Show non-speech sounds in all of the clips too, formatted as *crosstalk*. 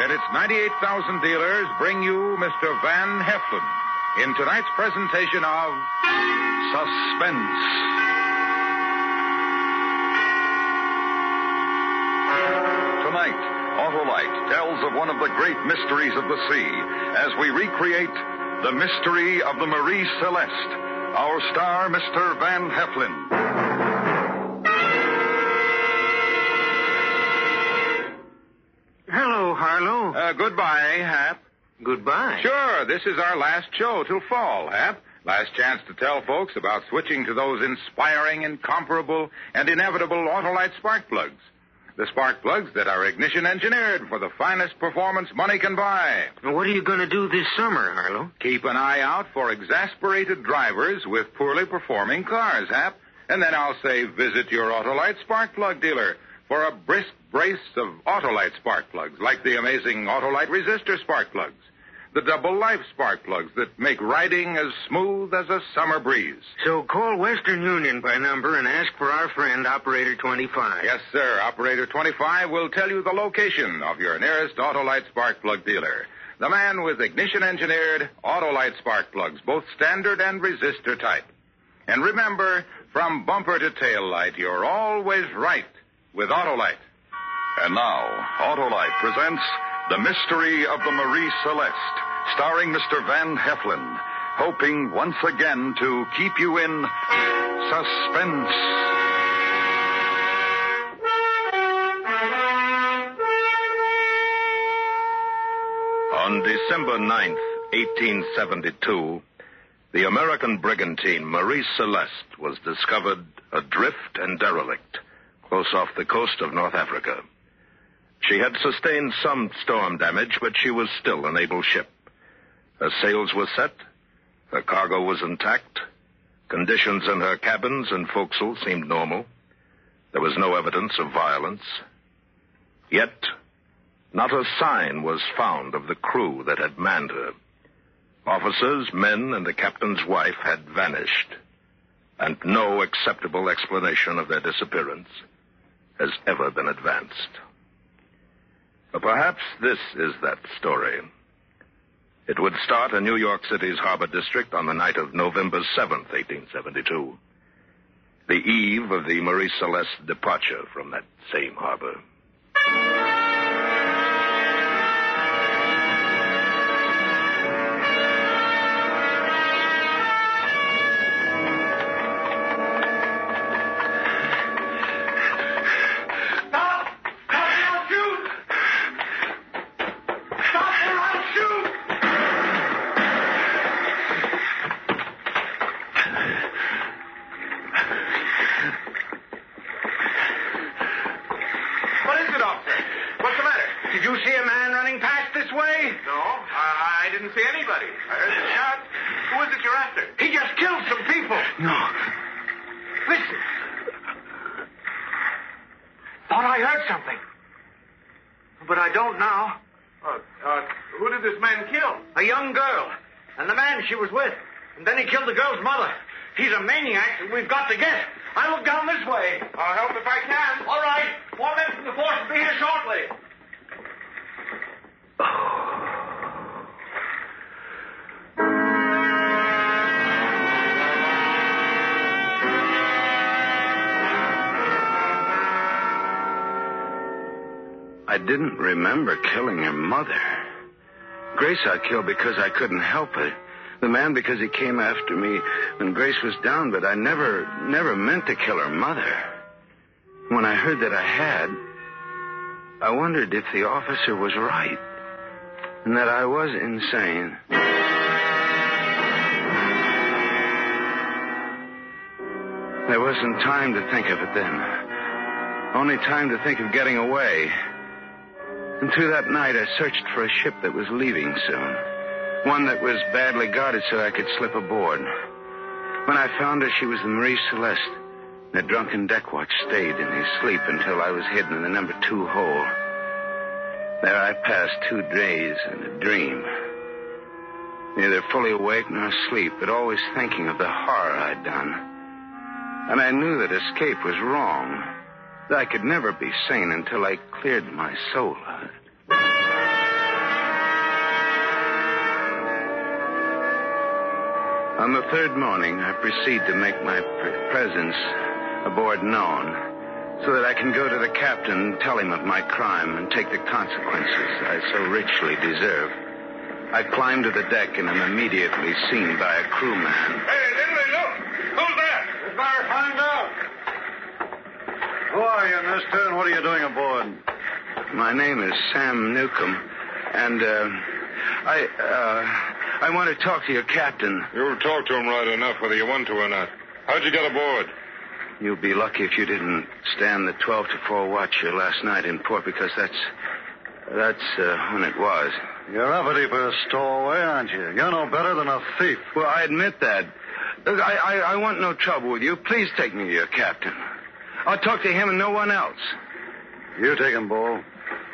And its 98,000 dealers bring you Mr. Van Heflin in tonight's presentation of Suspense. Tonight, Autolite tells of one of the great mysteries of the sea as we recreate the mystery of the Marie Celeste. Our star, Mr. Van Heflin. Hello, Uh, goodbye, Hap. Goodbye. Sure, this is our last show till fall, Hap. Last chance to tell folks about switching to those inspiring, incomparable, and inevitable Autolite spark plugs. The spark plugs that are ignition engineered for the finest performance money can buy. What are you going to do this summer, Harlow? Keep an eye out for exasperated drivers with poorly performing cars, Hap. And then I'll say visit your Autolite spark plug dealer for a brisk brace of Autolite spark plugs, like the amazing Autolite resistor spark plugs. The double life spark plugs that make riding as smooth as a summer breeze. So call Western Union by number and ask for our friend, Operator 25. Yes, sir. Operator 25 will tell you the location of your nearest Autolite spark plug dealer. The man with ignition engineered Autolite spark plugs, both standard and resistor type. And remember, from bumper to tail light, you're always right with Autolite. And now, Autolite presents The Mystery of the Marie Celeste, starring Mr. Van Heflin, hoping once again to keep you in suspense. On December 9th, 1872, the American brigantine Marie Celeste was discovered adrift and derelict close off the coast of North Africa. She had sustained some storm damage, but she was still an able ship. Her sails were set, her cargo was intact, conditions in her cabins and forecastle seemed normal. There was no evidence of violence. Yet, not a sign was found of the crew that had manned her. Officers, men, and the captain's wife had vanished, and no acceptable explanation of their disappearance has ever been advanced. But perhaps this is that story. It would start in New York City's harbor district on the night of November 7th, 1872, the eve of the Marie Celeste's departure from that same harbor. Uh, uh, who did this man kill? A young girl. And the man she was with. And then he killed the girl's mother. He's a maniac that we've got to get. I look down this way. I'll help if I can. All right. Four men from the force will be here shortly. *sighs* *sighs* I didn't remember killing your mother. Grace I killed because I couldn't help it. The man because he came after me when Grace was down, but I never, never meant to kill her mother. When I heard that I had, I wondered if the officer was right and that I was insane. There wasn't time to think of it then. Only time to think of getting away. And through that night, I searched for a ship that was leaving soon. One that was badly guarded so I could slip aboard. When I found her, she was the Marie Celeste. The drunken deck watch stayed in his sleep until I was hidden in the number two hole. There I passed two days in a dream. Neither fully awake nor asleep, but always thinking of the horror I'd done. And I knew that escape was wrong. That I could never be sane until I cleared my soul of it. On the third morning, I proceed to make my pre- presence aboard known so that I can go to the captain and tell him of my crime and take the consequences I so richly deserve. I climb to the deck and am immediately seen by a crewman. Hey, Lindley, look! Who's that? We better find out. Who are you, mister, and what are you doing aboard? My name is Sam Newcomb, and uh, I uh, I want to talk to your captain. You'll talk to him right enough, whether you want to or not. How'd you get aboard? You'll be lucky if you didn't stand the 12 to 4 watch here last night in port because that's that's uh, when it was. You're uppity for a stowaway, aren't you? You're no better than a thief. Well, I admit that. Look, I, I, I want no trouble with you. Please take me to your captain. I'll talk to him and no one else. You take him, Bull.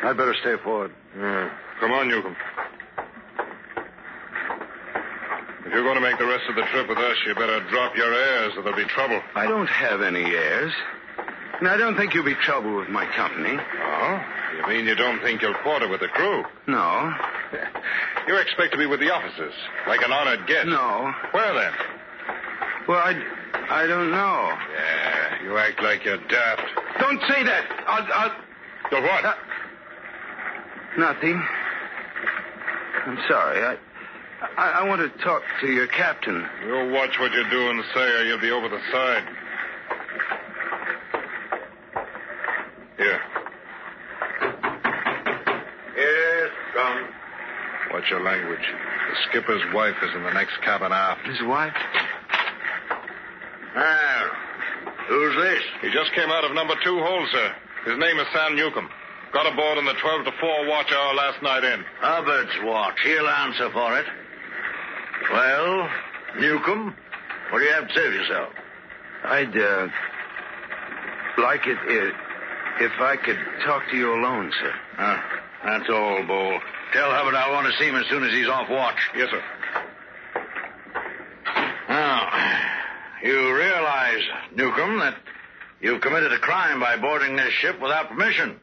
I'd better stay forward. Yeah. Come on, Newcomb. If you're going to make the rest of the trip with us, you better drop your airs or there'll be trouble. I don't have any airs. And I don't think you'll be trouble with my company. Oh? You mean you don't think you'll quarter with the crew? No. *laughs* You expect to be with the officers, like an honored guest. No. Where then? Well, I, I don't know. Yeah, you act like you're daft. Don't say that. I'll, I'll... So what? Uh, nothing. I'm sorry. I, I, I want to talk to your captain. You'll watch what you do and say, or you'll be over the side. Here. Yes, come. Watch your language. The skipper's wife is in the next cabin aft. His wife? Well, who's this? He just came out of number two hold, sir. His name is Sam Newcomb. Got aboard on the 12 to 4 watch hour last night in. Hubbard's watch. He'll answer for it. Well, Newcomb, what do you have to say for yourself? I'd, uh, like it if, if I could talk to you alone, sir. Uh, that's all, Bull. Tell Hubbard I want to see him as soon as he's off watch. Yes, sir. Now, you realize, Newcomb, that you've committed a crime by boarding this ship without permission.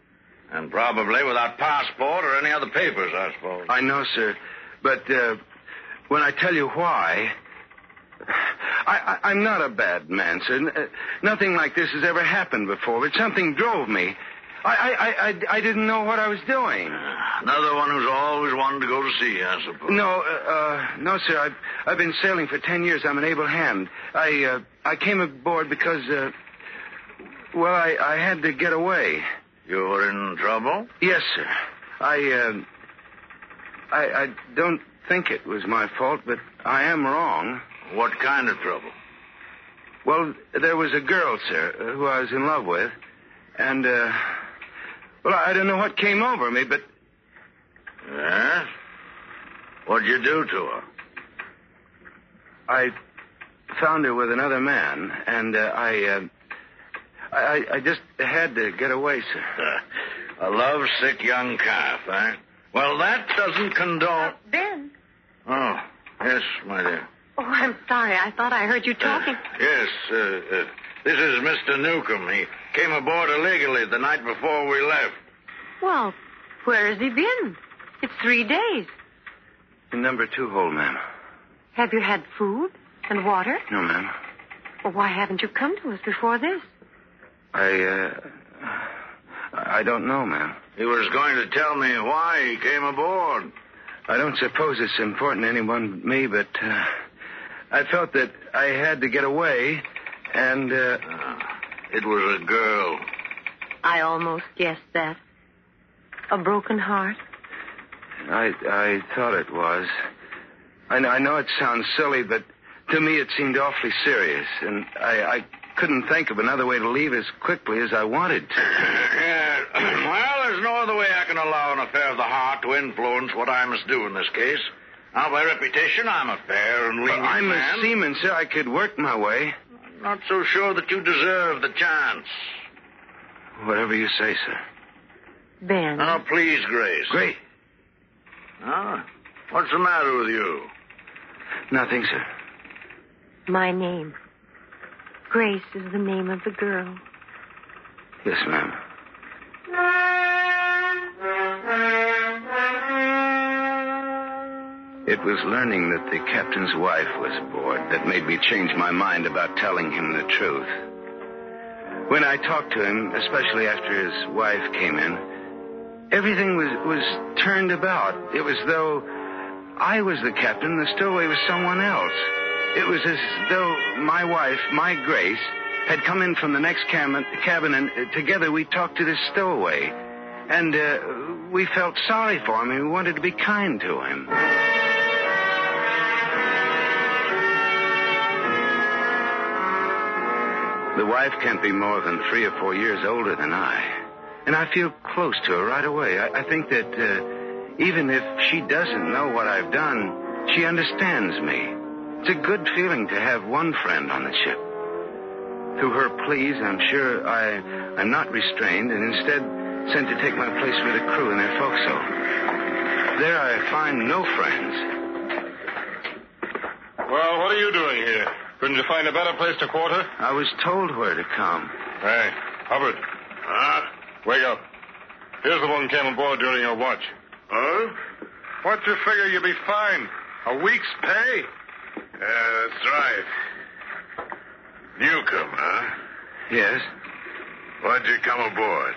And probably without passport or any other papers, I suppose. I know, sir. But, uh, when I tell you why, I, I'm not a bad man, sir. N- uh, nothing like this has ever happened before, but something drove me. I, I, I, I, I didn't know what I was doing. Another one who's always wanted to go to sea, I suppose. No, uh, uh, no, sir. I've, I've been sailing for ten years. I'm an able hand. I, uh, I came aboard because, uh, well, I, I had to get away. You were in trouble? Yes, sir. I, uh, I, I don't think it was my fault, but I am wrong. What kind of trouble? Well, there was a girl, sir, who I was in love with, and, uh, well, I don't know what came over me, but Yes? What'd you do to her? I found her with another man, and uh, I, uh, I, I just had to get away, sir. *laughs* A lovesick young calf, eh? Well, that doesn't condone. Ben. Oh, yes, my dear. Oh, I'm sorry. I thought I heard you talking. *sighs* Yes, uh, uh, this is Mr. Newcomb. He came aboard illegally the night before we left. Well, where has he been? It's three days. In number two hole, ma'am. Have you had food and water? No, ma'am. Well, why haven't you come to us before this? I, uh. I don't know, ma'am. He was going to tell me why he came aboard. I don't suppose it's important to anyone but me, but uh, I felt that I had to get away, and uh, It was a girl. I almost guessed that. A broken heart? I I thought it was. I know, I know it sounds silly, but to me it seemed awfully serious, and I, I couldn't think of another way to leave as quickly as I wanted to. Yeah. *clears throat* well, there's no other way I can allow an affair of the heart to influence what I must do in this case. Now, by reputation, I'm a fair and lenient I'm man. a seaman, sir. I could work my way. Not so sure that you deserve the chance. Whatever you say, sir. Ben. Now, please, Grace. Great. Ah, what's the matter with you? Nothing, sir. My name. Grace is the name of the girl. Yes, ma'am. It was learning that the captain's wife was aboard that made me change my mind about telling him the truth. When I talked to him, especially after his wife came in, everything was, was turned about. It was though I was the captain, the stowaway was someone else. It was as though my wife, my Grace, had come in from the next cabin, cabin and uh, together we talked to this stowaway. And uh, we felt sorry for him and we wanted to be kind to him. The wife can't be more than three or four years older than I. And I feel close to her right away. I, I think that uh, even if she doesn't know what I've done, she understands me. It's a good feeling to have one friend on the ship. Through her pleas, I'm sure I, I'm not restrained and instead sent to take my place with the crew in their forecastle. There I find no friends. Well, what are you doing here? Couldn't you find a better place to quarter? I was told where to come. Hey, Hubbard. Huh? Wake up. Here's the one came aboard during your watch. Huh? What'd you figure you'd be fined? A week's pay? Yeah, that's right. Newcomb, huh? Yes? Why'd you come aboard?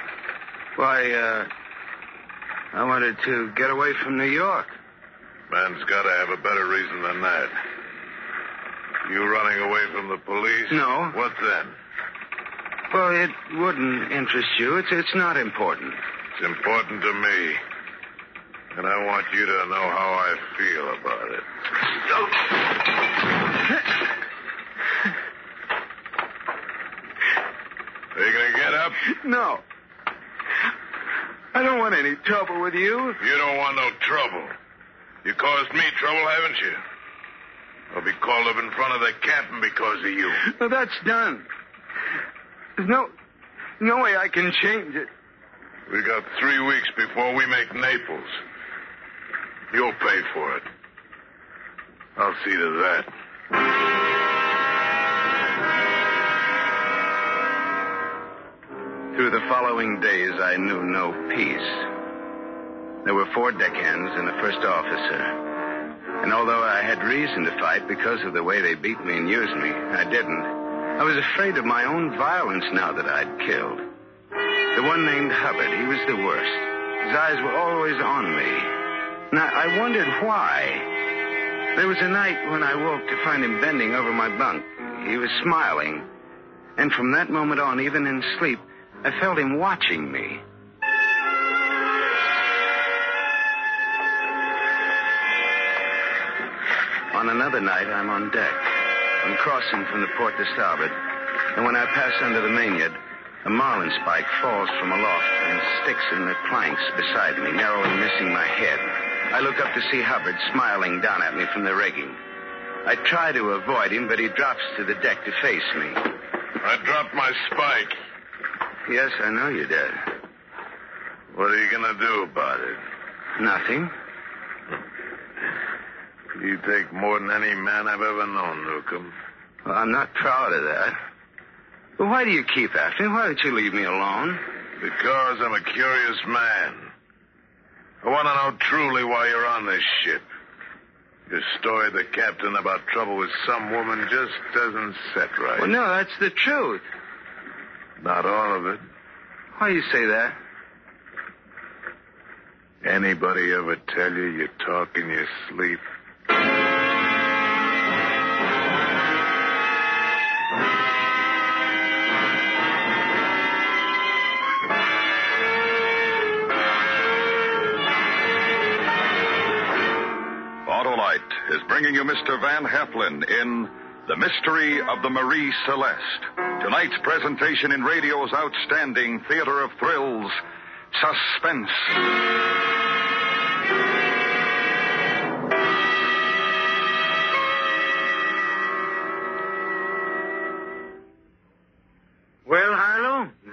Why, uh, I wanted to get away from New York. Man's got to have a better reason than that. You running away from the police? No. What then? Well, it wouldn't interest you. It's, it's not important. It's important to me. And I want you to know how I feel about it. Are you going to get up? No. I don't want any trouble with you. You don't want no trouble. You caused me trouble, haven't you? I'll be called up in front of the captain because of you. Well, that's done. There's no, no way I can change it. We got three weeks before we make Naples. You'll pay for it. I'll see to that. Through the following days, I knew no peace. There were four deckhands and a first officer. And although I had reason to fight because of the way they beat me and used me, I didn't. I was afraid of my own violence now that I'd killed. The one named Hubbard, he was the worst. His eyes were always on me. And I, I wondered why. There was a night when I woke to find him bending over my bunk. He was smiling. And from that moment on, even in sleep, I felt him watching me. On another night, I'm on deck. I'm crossing from the port to starboard. And when I pass under the mainyard, a marlin spike falls from aloft and sticks in the planks beside me, narrowly missing my head. I look up to see Hubbard smiling down at me from the rigging. I try to avoid him, but he drops to the deck to face me. I dropped my spike. Yes, I know you did. What are you going to do about it? Nothing. You take more than any man I've ever known, Newcomb. Well, I'm not proud of that. But why do you keep after me? Why don't you leave me alone? Because I'm a curious man. I want to know truly why you're on this ship. Your story, the captain, about trouble with some woman just doesn't set right. Well, no, that's the truth. Not all of it. Why do you say that? Anybody ever tell you you talk in your sleep? Autolite is bringing you Mr. Van Heflin in The Mystery of the Marie Celeste. Tonight's presentation in radio's outstanding theater of thrills, Suspense.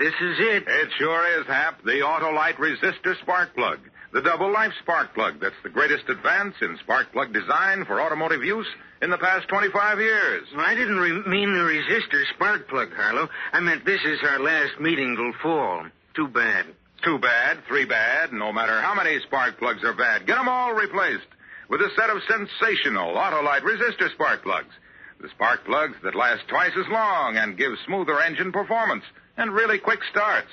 This is it. It sure is, Hap. The Autolite resistor spark plug. The double life spark plug that's the greatest advance in spark plug design for automotive use in the past 25 years. I didn't re- mean the resistor spark plug, Harlow. I meant this is our last meeting till fall. Too bad. Too bad, three bad, no matter how many spark plugs are bad, get 'em all replaced with a set of sensational Autolite resistor spark plugs. The spark plugs that last twice as long and give smoother engine performance and really quick starts.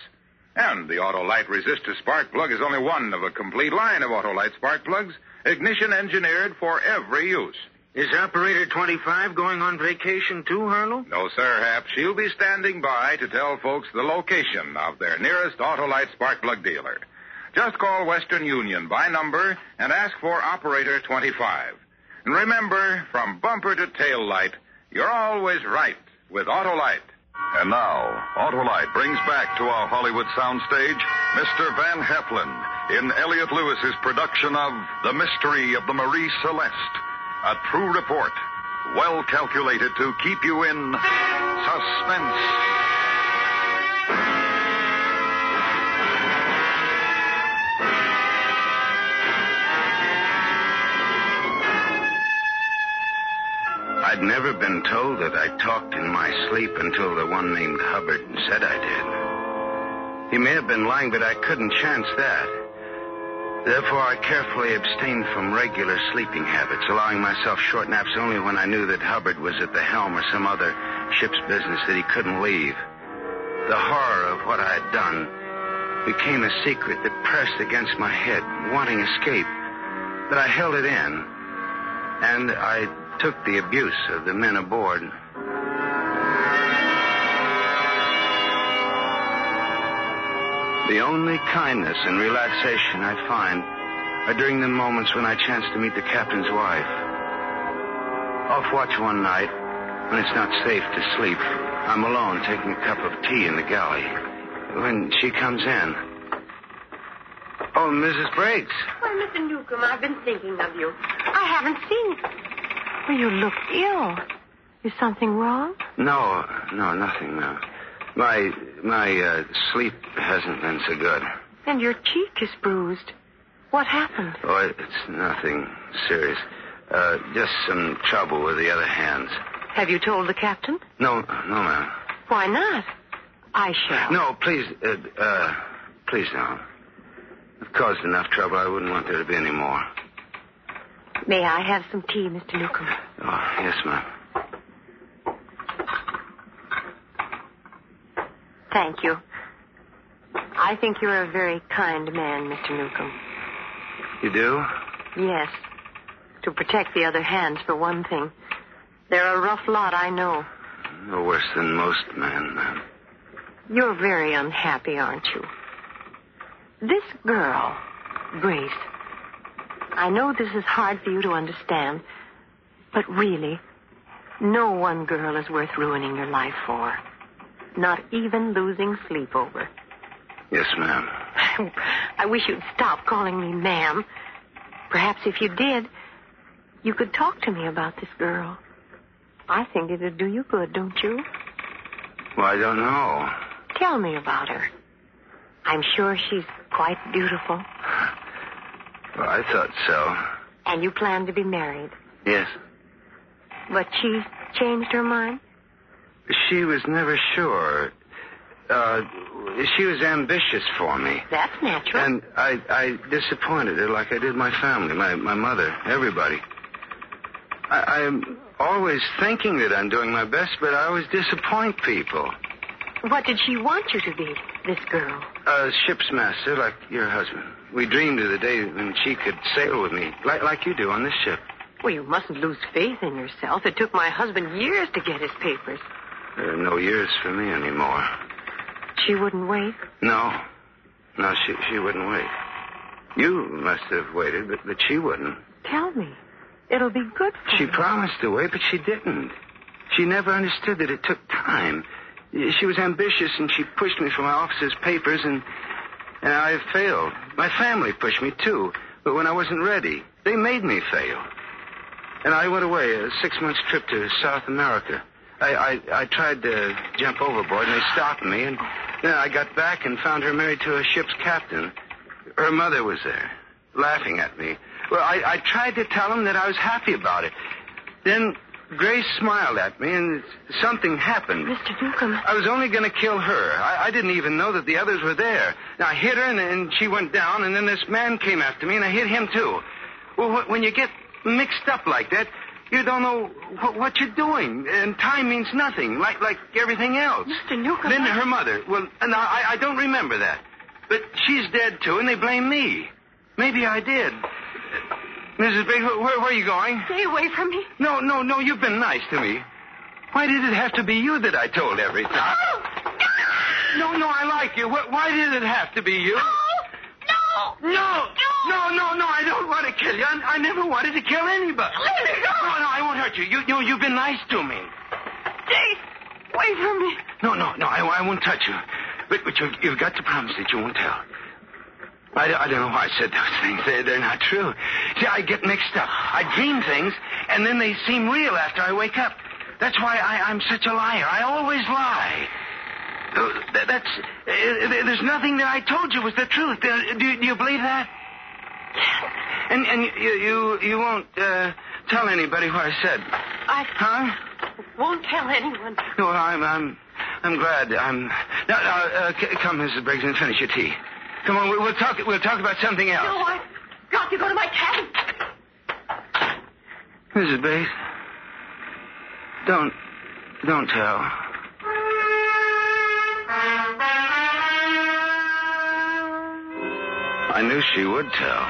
And the Autolite resistor spark plug is only one of a complete line of Autolite spark plugs, ignition engineered for every use. Is Operator 25 going on vacation too, Harlow? No, sir, Hap. She'll be standing by to tell folks the location of their nearest Autolite spark plug dealer. Just call Western Union by number and ask for Operator 25. And remember, from bumper to tail light, you're always right with Autolite. And now, Autolite brings back to our Hollywood soundstage Mr. Van Heflin in Elliott Lewis's production of The Mystery of the Marie Celeste. A true report, well calculated to keep you in suspense. I'd never been told that I talked in my sleep until the one named Hubbard said I did. He may have been lying, but I couldn't chance that. Therefore, I carefully abstained from regular sleeping habits, allowing myself short naps only when I knew that Hubbard was at the helm or some other ship's business that he couldn't leave. The horror of what I had done became a secret that pressed against my head, wanting escape. But I held it in, and I took the abuse of the men aboard. The only kindness and relaxation I find are during the moments when I chance to meet the captain's wife. Off watch one night, when it's not safe to sleep, I'm alone taking a cup of tea in the galley. When she comes in. Oh, Mrs. Briggs. Why, Mr. Newcomb, I've been thinking of you. I haven't seen you. Well, you look ill. Is something wrong? No, no, nothing, no. My my uh, sleep hasn't been so good. And your cheek is bruised. What happened? Oh, it's nothing serious. Uh, just some trouble with the other hands. Have you told the captain? No, no, ma'am. Why not? I shall. No, please, uh, uh, please don't. I've caused enough trouble. I wouldn't want there to be any more. May I have some tea, Mr. Newcomb? Oh, yes, ma'am. Thank you. I think you're a very kind man, Mr. Newcomb. You do? Yes. To protect the other hands, for one thing. They're a rough lot, I know. No worse than most men, ma'am. You're very unhappy, aren't you? This girl, Grace. I know this is hard for you to understand, but really, no one girl is worth ruining your life for. Not even losing sleep over. Yes, ma'am. *laughs* I wish you'd stop calling me ma'am. Perhaps if you did, you could talk to me about this girl. I think it'd do you good, don't you? Well, I don't know. Tell me about her. I'm sure she's quite beautiful. *laughs* Well, I thought so. And you plan to be married. Yes. But she changed her mind? She was never sure. Uh, she was ambitious for me. That's natural. And I, I disappointed her like I did my family, my, my mother, everybody. I, I'm always thinking that I'm doing my best, but I always disappoint people. What did she want you to be, this girl? A ship's master, like your husband. We dreamed of the day when she could sail with me, like, like you do on this ship. Well, you mustn't lose faith in yourself. It took my husband years to get his papers. There are no years for me anymore. She wouldn't wait? No. No, she, she wouldn't wait. You must have waited, but, but she wouldn't. Tell me. It'll be good for She you. promised to wait, but she didn't. She never understood that it took time. She was ambitious, and she pushed me for my officer's papers, and, and I failed. My family pushed me, too. But when I wasn't ready, they made me fail. And I went away, a six-month trip to South America. I, I, I tried to jump overboard, and they stopped me, and then I got back and found her married to a ship's captain. Her mother was there, laughing at me. Well, I, I tried to tell him that I was happy about it. Then Grace smiled at me, and something happened. Mr. Newcomb. I was only going to kill her. I, I didn't even know that the others were there. Now, I hit her, and, and she went down, and then this man came after me, and I hit him, too. Well, wh- when you get mixed up like that, you don't know wh- what you're doing, and time means nothing, like like everything else. Mr. Newcomb. Then her mother. Well, I, I don't remember that. But she's dead, too, and they blame me. Maybe I did. Mrs. Briggs, where, where are you going? Stay away from me. No, no, no, you've been nice to me. Why did it have to be you that I told everything? Oh, no, no, I like you. Why did it have to be you? No! No, no, no, no, I don't want to kill you. I, I never wanted to kill anybody. Let me go. No, no, I won't hurt you. You, you, you've been nice to me. Stay away from me. No, no, no, I, I won't touch you. But, but you've, you've got to promise that you won't tell. I, I don't know why I said those things. They're, they're not true. See, I get mixed up. I dream things, and then they seem real after I wake up. That's why I, I'm such a liar. I always lie. Uh, That's. Uh, there's nothing that I told you was the truth. Uh, do, do you believe that? And and you you you won't uh, tell anybody what I said, I huh? won't tell anyone. No, I'm I'm I'm glad. I'm now. now uh, c- come, Mrs. Briggs, and finish your tea. Come on, we- we'll talk. We'll talk about something else. No, I've got to go to my cabin. Mrs. Bates, don't don't tell. I knew she would tell.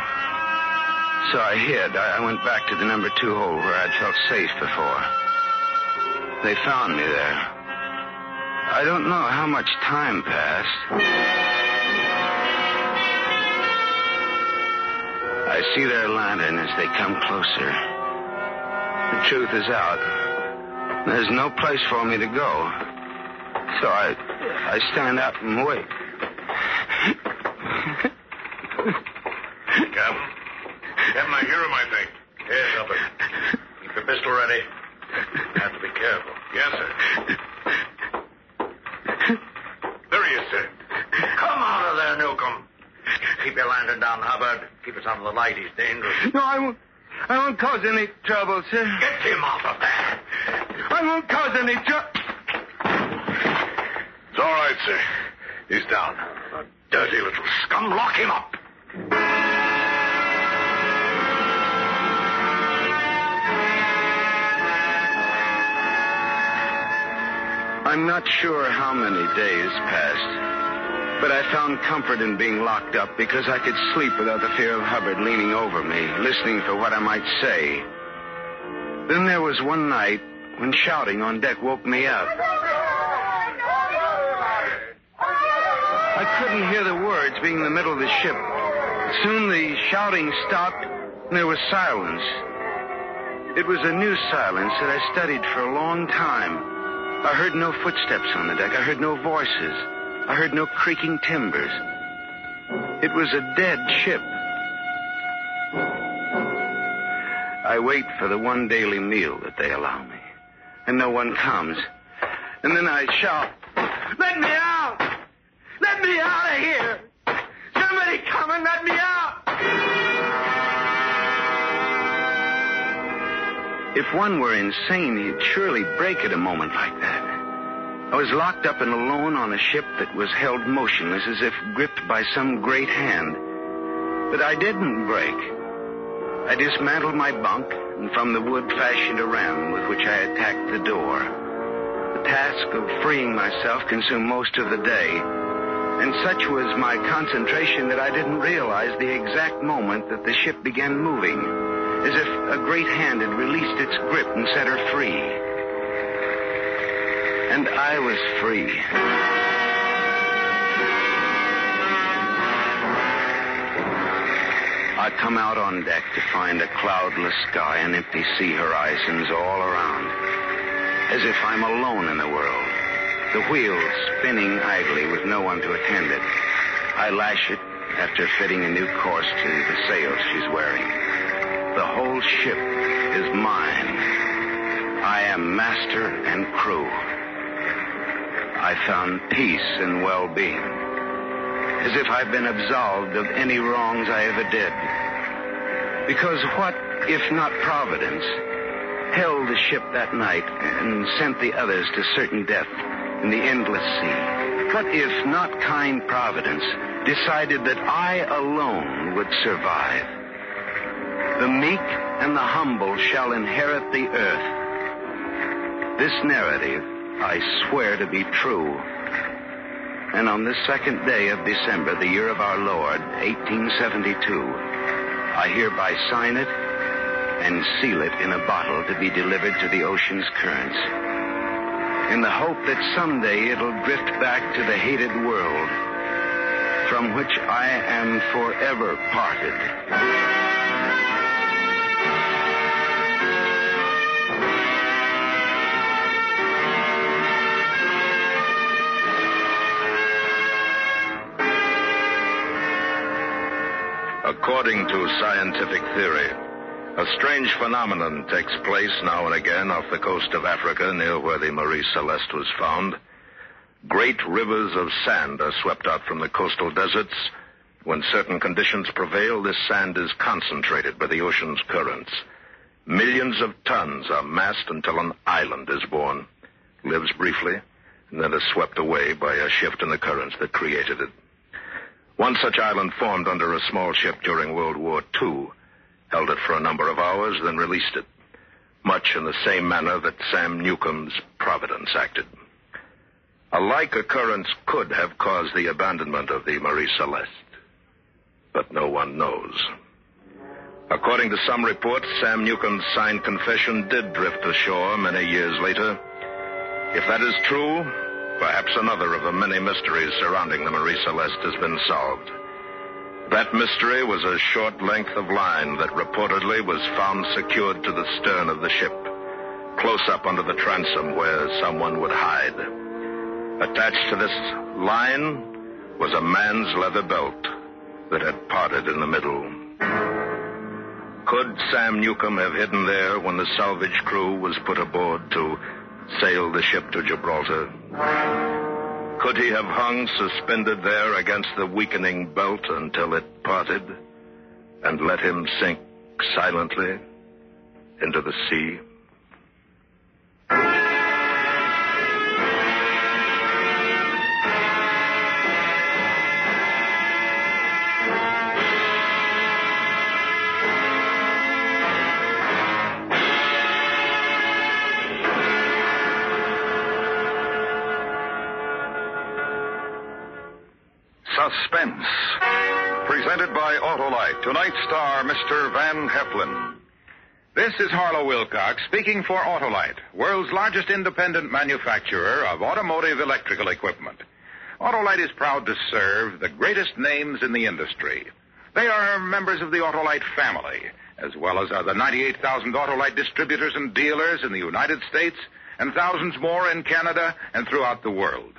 So I hid. I, I went back to the number two hole where I'd felt safe before. They found me there. I don't know how much time passed. I see their lantern as they come closer. The truth is out. There's no place for me to go. So I I stand up and wait. Captain? Captain, I hear him, I think. Yes, Hubbard. Keep your pistol ready. You have to be careful. Yes, sir. There he is, sir. Come out of there, Newcomb. Keep your lantern down, Hubbard. Keep us out of the light. He's dangerous. No, I won't. I won't cause any trouble, sir. Get him off of there. I won't cause any trouble. It's all right, sir. He's down. A dirty little scum. Lock him up. I'm not sure how many days passed, but I found comfort in being locked up because I could sleep without the fear of Hubbard leaning over me, listening for what I might say. Then there was one night when shouting on deck woke me up. I couldn't hear the words being in the middle of the ship. Soon the shouting stopped and there was silence. It was a new silence that I studied for a long time. I heard no footsteps on the deck. I heard no voices. I heard no creaking timbers. It was a dead ship. I wait for the one daily meal that they allow me. And no one comes. And then I shout, Let me out! Let me out of here! Somebody come and let me out! If one were insane, he'd surely break at a moment like. I was locked up and alone on a ship that was held motionless as if gripped by some great hand. But I didn't break. I dismantled my bunk and from the wood fashioned a ram with which I attacked the door. The task of freeing myself consumed most of the day, and such was my concentration that I didn't realize the exact moment that the ship began moving, as if a great hand had released its grip and set her free. And I was free. I come out on deck to find a cloudless sky and empty sea horizons all around, as if I'm alone in the world. The wheel spinning idly with no one to attend it. I lash it after fitting a new course to the sails she's wearing. The whole ship is mine. I am master and crew. I found peace and well-being, as if I've been absolved of any wrongs I ever did. Because what, if not Providence, held the ship that night and sent the others to certain death in the endless sea? What if not kind Providence decided that I alone would survive? The meek and the humble shall inherit the earth. This narrative I swear to be true. And on this second day of December, the year of our Lord, 1872, I hereby sign it and seal it in a bottle to be delivered to the ocean's currents. In the hope that someday it'll drift back to the hated world from which I am forever parted. According to scientific theory, a strange phenomenon takes place now and again off the coast of Africa near where the Marie Celeste was found. Great rivers of sand are swept out from the coastal deserts. When certain conditions prevail, this sand is concentrated by the ocean's currents. Millions of tons are massed until an island is born, lives briefly, and then is swept away by a shift in the currents that created it. One such island formed under a small ship during World War II, held it for a number of hours, then released it, much in the same manner that Sam Newcomb's Providence acted. A like occurrence could have caused the abandonment of the Marie Celeste, but no one knows. According to some reports, Sam Newcomb's signed confession did drift ashore many years later. If that is true, perhaps another of the many mysteries surrounding the Marie Celeste has been solved. That mystery was a short length of line that reportedly was found secured to the stern of the ship, close up under the transom where someone would hide. Attached to this line was a man's leather belt that had parted in the middle. Could Sam Newcomb have hidden there when the salvage crew was put aboard to sail the ship to Gibraltar? Could he have hung suspended there against the weakening belt until it parted and let him sink silently into the sea? Suspense. Presented by Autolite. Tonight's star, Mr. Van Heflin. This is Harlow Wilcox speaking for Autolite, world's largest independent manufacturer of automotive electrical equipment. Autolite is proud to serve the greatest names in the industry. They are members of the Autolite family, as well as the 98,000 Autolite distributors and dealers in the United States and thousands more in Canada and throughout the world.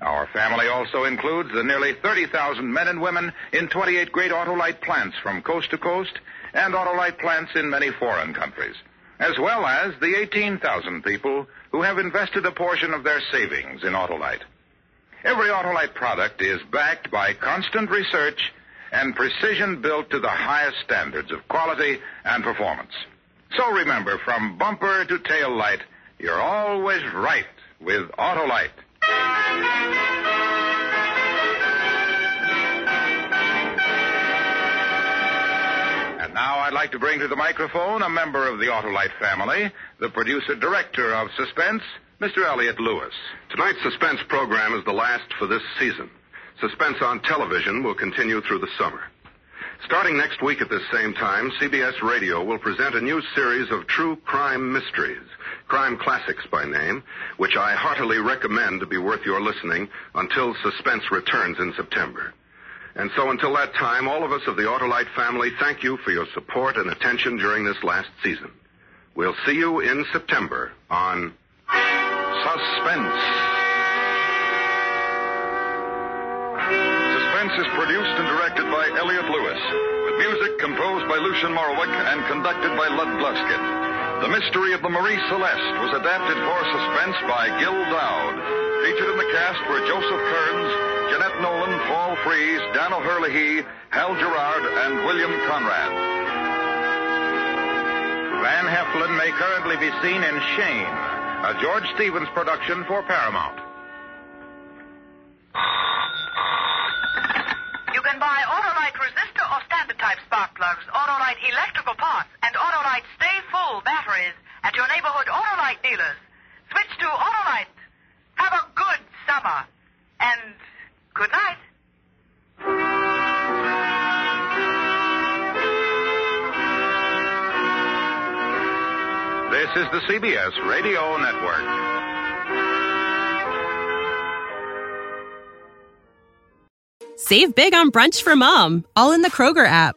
Our family also includes the nearly 30,000 men and women in 28 great Autolite plants from coast to coast and Autolite plants in many foreign countries, as well as the 18,000 people who have invested a portion of their savings in Autolite. Every Autolite product is backed by constant research and precision built to the highest standards of quality and performance. So remember, from bumper to tail light, you're always right with Autolite. And now I'd like to bring to the microphone a member of the Autolite family, the producer director of Suspense, Mr. Elliott Lewis. Tonight's suspense program is the last for this season. Suspense on television will continue through the summer. Starting next week at this same time, CBS Radio will present a new series of true crime mysteries, crime classics by name, which I heartily recommend to be worth your listening until suspense returns in September. And so until that time, all of us of the Autolite family thank you for your support and attention during this last season. We'll see you in September on Suspense. Suspense is produced and directed by Elliott Lewis, with music composed by Lucien Moraweck and conducted by Lud Gluskin. The Mystery of the Marie Celeste was adapted for Suspense by Gil Doud. Featured in the cast were Joseph Kearns, Jeanette Nolan, Paul Frees, Dan O'Herlihy, Hal Gerard, and William Conrad. Van Heflin may currently be seen in Shane, a George Stevens production for Paramount. Standard type spark plugs, Autolite electrical parts, and Autolite stay full batteries at your neighborhood Autolite dealers. Switch to Autolite. Have a good summer. And good night. This is the CBS Radio Network. Save big on brunch for mom, all in the Kroger app.